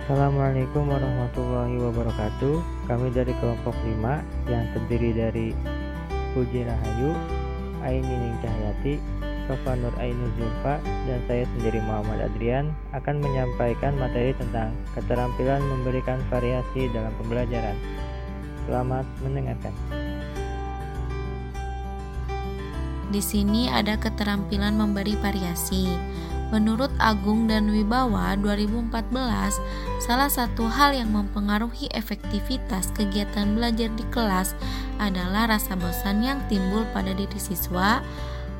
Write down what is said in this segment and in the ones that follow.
Assalamualaikum warahmatullahi wabarakatuh Kami dari kelompok 5 yang terdiri dari Puji Rahayu, Aini Ning Cahyati, Sofa Nur Ainu Zulfa, dan saya sendiri Muhammad Adrian akan menyampaikan materi tentang keterampilan memberikan variasi dalam pembelajaran. Selamat mendengarkan. Di sini ada keterampilan memberi variasi. Menurut Agung dan Wibawa 2014, salah satu hal yang mempengaruhi efektivitas kegiatan belajar di kelas adalah rasa bosan yang timbul pada diri siswa.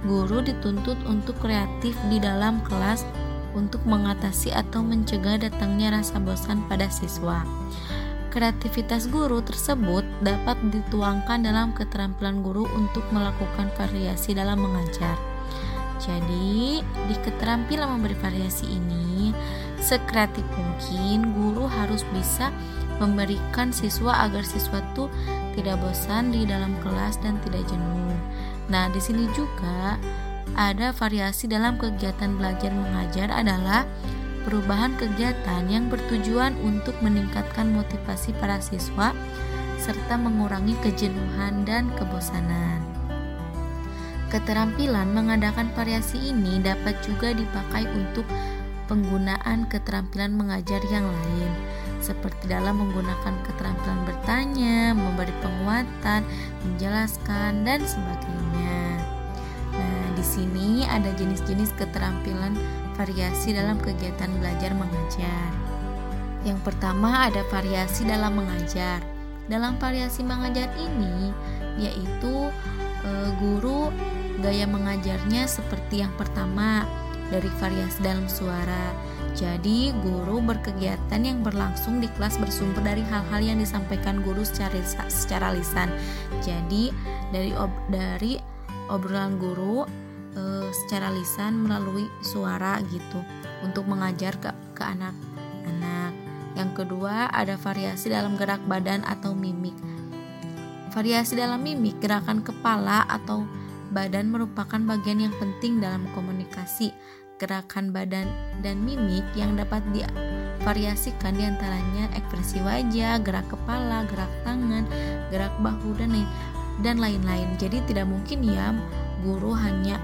Guru dituntut untuk kreatif di dalam kelas untuk mengatasi atau mencegah datangnya rasa bosan pada siswa. Kreativitas guru tersebut dapat dituangkan dalam keterampilan guru untuk melakukan variasi dalam mengajar. Jadi, di keterampilan memberi variasi ini, sekreatif mungkin guru harus bisa memberikan siswa agar siswa itu tidak bosan di dalam kelas dan tidak jenuh. Nah, di sini juga ada variasi dalam kegiatan belajar mengajar adalah perubahan kegiatan yang bertujuan untuk meningkatkan motivasi para siswa serta mengurangi kejenuhan dan kebosanan. Keterampilan mengadakan variasi ini dapat juga dipakai untuk penggunaan keterampilan mengajar yang lain, seperti dalam menggunakan keterampilan bertanya, memberi penguatan, menjelaskan, dan sebagainya. Nah, di sini ada jenis-jenis keterampilan variasi dalam kegiatan belajar mengajar. Yang pertama ada variasi dalam mengajar. Dalam variasi mengajar ini, yaitu e, guru Gaya mengajarnya seperti yang pertama dari variasi dalam suara. Jadi, guru berkegiatan yang berlangsung di kelas bersumber dari hal-hal yang disampaikan guru secara secara lisan. Jadi, dari ob, dari obrolan guru e, secara lisan melalui suara gitu untuk mengajar ke ke anak-anak. Yang kedua, ada variasi dalam gerak badan atau mimik. Variasi dalam mimik, gerakan kepala atau Badan merupakan bagian yang penting dalam komunikasi. Gerakan badan dan mimik yang dapat divariasikan di antaranya ekspresi wajah, gerak kepala, gerak tangan, gerak bahu dan lain dan lain-lain. Jadi tidak mungkin ya guru hanya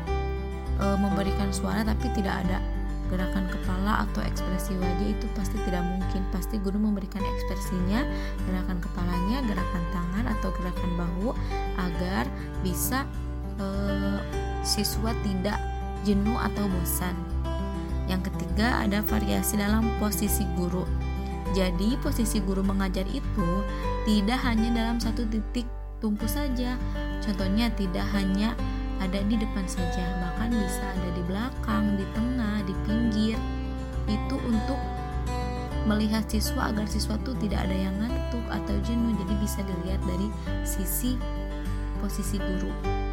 e, memberikan suara tapi tidak ada gerakan kepala atau ekspresi wajah itu pasti tidak mungkin. Pasti guru memberikan ekspresinya, gerakan kepalanya, gerakan tangan atau gerakan bahu agar bisa eh, siswa tidak jenuh atau bosan. Yang ketiga ada variasi dalam posisi guru. Jadi posisi guru mengajar itu tidak hanya dalam satu titik tumpu saja. Contohnya tidak hanya ada di depan saja, bahkan bisa ada di belakang, di tengah, di pinggir. Itu untuk melihat siswa agar siswa itu tidak ada yang ngantuk atau jenuh. Jadi bisa dilihat dari sisi posisi guru.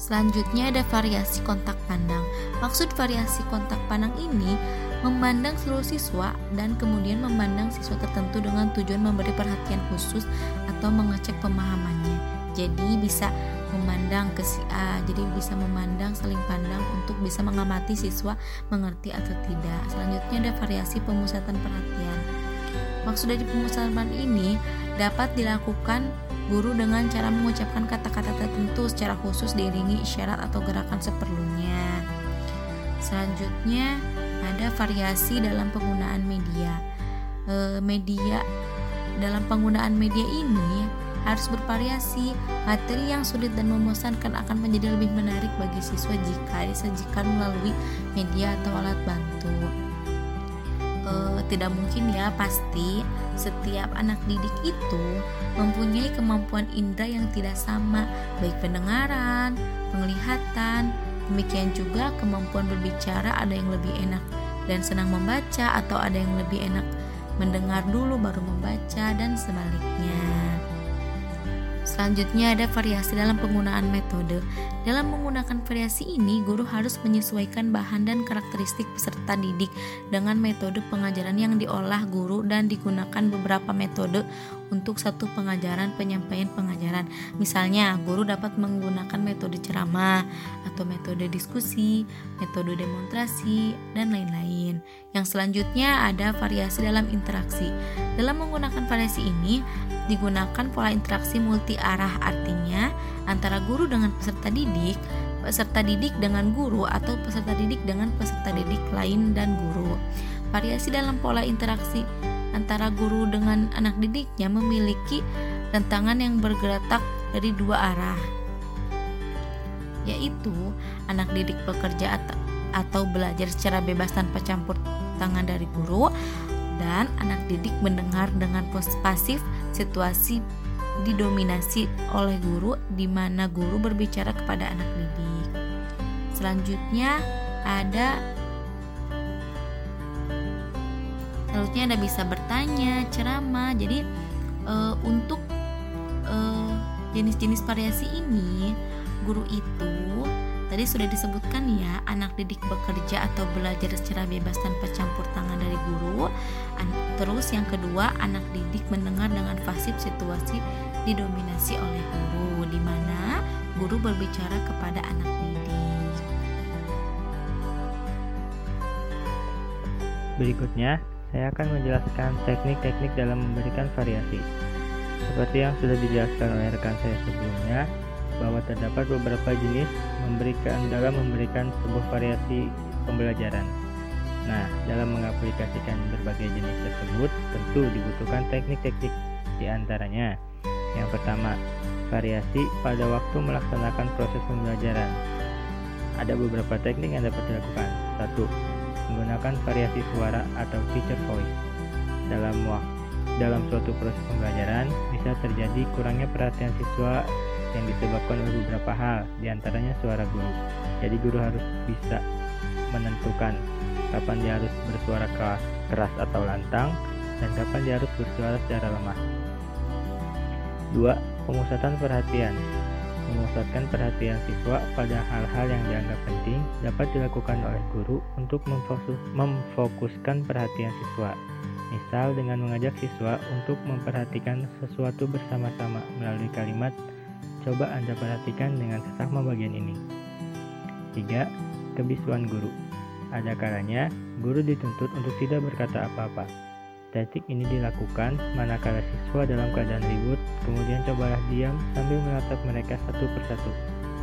Selanjutnya ada variasi kontak pandang. Maksud variasi kontak pandang ini memandang seluruh siswa dan kemudian memandang siswa tertentu dengan tujuan memberi perhatian khusus atau mengecek pemahamannya. Jadi bisa memandang ke si A, jadi bisa memandang saling pandang untuk bisa mengamati siswa mengerti atau tidak. Selanjutnya ada variasi pemusatan perhatian. Maksud dari pemusatan ini dapat dilakukan guru dengan cara mengucapkan kata-kata tertentu secara khusus diiringi isyarat atau gerakan seperlunya. Selanjutnya ada variasi dalam penggunaan media. E, media dalam penggunaan media ini harus bervariasi. Materi yang sulit dan membosankan akan menjadi lebih menarik bagi siswa jika disajikan melalui media atau alat bantu e, tidak mungkin ya pasti setiap anak didik itu mempunyai kemampuan indera yang tidak sama baik pendengaran, penglihatan, demikian juga kemampuan berbicara ada yang lebih enak dan senang membaca atau ada yang lebih enak mendengar dulu baru membaca dan sebaliknya. Selanjutnya ada variasi dalam penggunaan metode. Dalam menggunakan variasi ini, guru harus menyesuaikan bahan dan karakteristik peserta didik dengan metode pengajaran yang diolah guru dan digunakan beberapa metode untuk satu pengajaran penyampaian pengajaran. Misalnya, guru dapat menggunakan metode ceramah atau metode diskusi, metode demonstrasi, dan lain-lain. Yang selanjutnya ada variasi dalam interaksi. Dalam menggunakan variasi ini, digunakan pola interaksi multi arah artinya antara guru dengan peserta didik, peserta didik dengan guru atau peserta didik dengan peserta didik lain dan guru. Variasi dalam pola interaksi antara guru dengan anak didiknya memiliki rentangan yang bergerak dari dua arah yaitu anak didik bekerja atau, belajar secara bebas tanpa campur tangan dari guru dan anak didik mendengar dengan pasif situasi didominasi oleh guru di mana guru berbicara kepada anak didik. Selanjutnya ada selanjutnya ada bisa bertanya, ceramah. Jadi e, untuk jenis-jenis variasi ini guru itu tadi sudah disebutkan ya anak didik bekerja atau belajar secara bebas tanpa campur tangan dari guru terus yang kedua anak didik mendengar dengan pasif situasi didominasi oleh guru di mana guru berbicara kepada anak didik berikutnya saya akan menjelaskan teknik-teknik dalam memberikan variasi seperti yang sudah dijelaskan oleh rekan saya sebelumnya bahwa terdapat beberapa jenis memberikan dalam memberikan sebuah variasi pembelajaran. Nah, dalam mengaplikasikan berbagai jenis tersebut tentu dibutuhkan teknik-teknik di antaranya. Yang pertama, variasi pada waktu melaksanakan proses pembelajaran. Ada beberapa teknik yang dapat dilakukan. Satu, menggunakan variasi suara atau teacher voice. Dalam dalam suatu proses pembelajaran bisa terjadi kurangnya perhatian siswa yang disebabkan oleh beberapa hal, di antaranya suara guru. Jadi guru harus bisa menentukan kapan dia harus bersuara keras, keras atau lantang, dan kapan dia harus bersuara secara lemah. 2. Pemusatan perhatian Memusatkan perhatian siswa pada hal-hal yang dianggap penting dapat dilakukan oleh guru untuk memfokuskan perhatian siswa. Misal dengan mengajak siswa untuk memperhatikan sesuatu bersama-sama melalui kalimat Coba Anda perhatikan dengan sesama bagian ini. 3. Kebisuan guru. Ada kalanya guru dituntut untuk tidak berkata apa-apa. Teknik ini dilakukan manakala siswa dalam keadaan ribut, kemudian cobalah diam sambil menatap mereka satu persatu.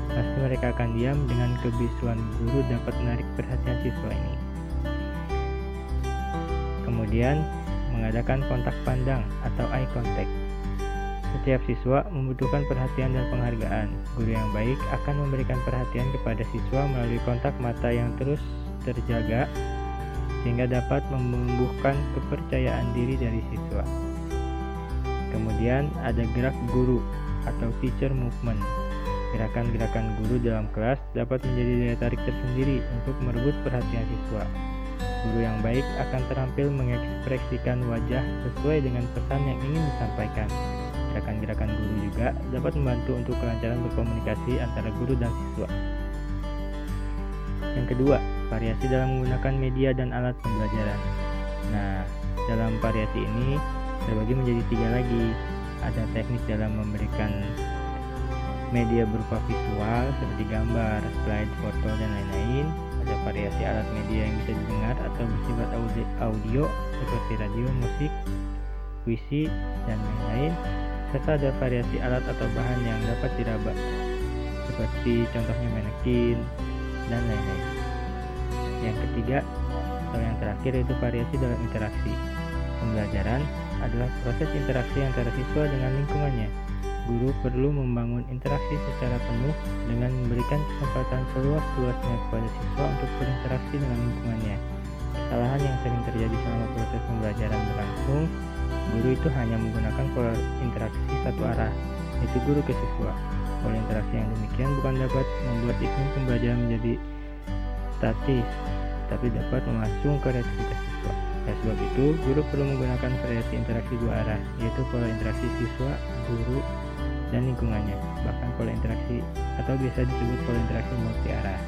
Pasti mereka akan diam dengan kebisuan guru dapat menarik perhatian siswa ini. Kemudian, mengadakan kontak pandang atau eye contact. Setiap siswa membutuhkan perhatian dan penghargaan. Guru yang baik akan memberikan perhatian kepada siswa melalui kontak mata yang terus terjaga sehingga dapat menumbuhkan kepercayaan diri dari siswa. Kemudian ada gerak guru atau teacher movement. Gerakan-gerakan guru dalam kelas dapat menjadi daya tarik tersendiri untuk merebut perhatian siswa. Guru yang baik akan terampil mengekspresikan wajah sesuai dengan pesan yang ingin disampaikan gerakan-gerakan guru juga dapat membantu untuk kelancaran berkomunikasi antara guru dan siswa. Yang kedua, variasi dalam menggunakan media dan alat pembelajaran. Nah, dalam variasi ini terbagi menjadi tiga lagi. Ada teknik dalam memberikan media berupa visual seperti gambar, slide, foto, dan lain-lain. Ada variasi alat media yang bisa didengar atau bersifat audio seperti radio, musik, puisi, dan lain-lain serta ada variasi alat atau bahan yang dapat diraba seperti contohnya manekin dan lain-lain yang ketiga atau yang terakhir yaitu variasi dalam interaksi pembelajaran adalah proses interaksi antara siswa dengan lingkungannya guru perlu membangun interaksi secara penuh dengan memberikan kesempatan seluas-luasnya kepada siswa untuk berinteraksi dengan lingkungannya kesalahan yang sering terjadi selama proses pembelajaran berlangsung Guru itu hanya menggunakan pola interaksi satu arah, yaitu guru ke siswa. Pola interaksi yang demikian bukan dapat membuat iklim pembelajaran menjadi statis, tapi dapat memasung kreativitas. Oleh sebab itu, guru perlu menggunakan variasi interaksi dua arah, yaitu pola interaksi siswa, guru, dan lingkungannya. Bahkan pola interaksi atau biasa disebut pola interaksi multi arah.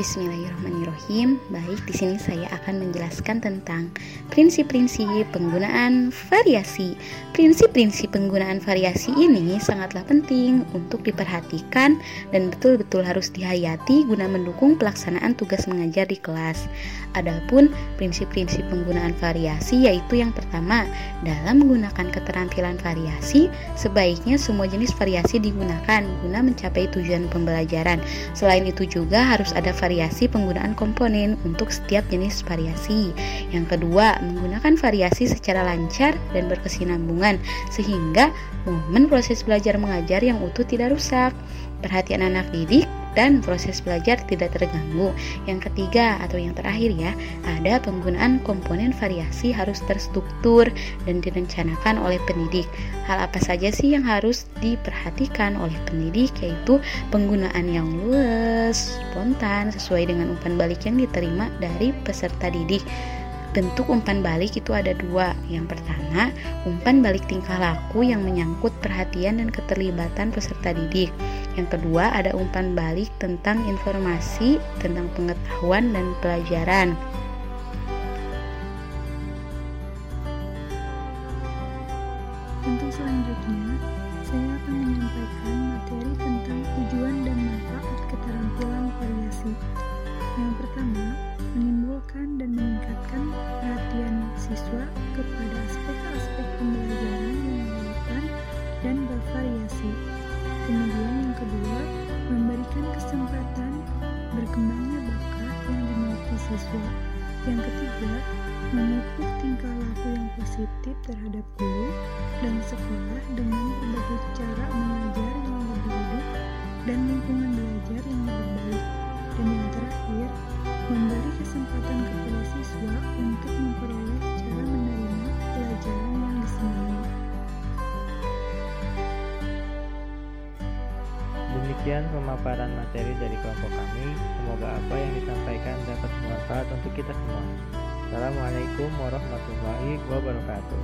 Bismillahirrahmanirrahim. Baik, di sini saya akan menjelaskan tentang prinsip-prinsip penggunaan variasi. Prinsip-prinsip penggunaan variasi ini sangatlah penting untuk diperhatikan dan betul-betul harus dihayati guna mendukung pelaksanaan tugas mengajar di kelas. Adapun prinsip-prinsip penggunaan variasi yaitu yang pertama, dalam menggunakan keterampilan variasi, sebaiknya semua jenis variasi digunakan guna mencapai tujuan pembelajaran. Selain itu juga harus ada variasi variasi penggunaan komponen untuk setiap jenis variasi. Yang kedua, menggunakan variasi secara lancar dan berkesinambungan sehingga momen proses belajar mengajar yang utuh tidak rusak. Perhatian anak didik dan proses belajar tidak terganggu. Yang ketiga atau yang terakhir ya, ada penggunaan komponen variasi harus terstruktur dan direncanakan oleh pendidik. Hal apa saja sih yang harus diperhatikan oleh pendidik yaitu penggunaan yang luas, spontan sesuai dengan umpan balik yang diterima dari peserta didik. Bentuk umpan balik itu ada dua. Yang pertama, umpan balik tingkah laku yang menyangkut perhatian dan keterlibatan peserta didik. Yang kedua, ada umpan balik tentang informasi tentang pengetahuan dan pelajaran. Demikian pemaparan materi dari kelompok kami. Semoga apa yang disampaikan dapat bermanfaat untuk kita semua. Assalamualaikum warahmatullahi wabarakatuh.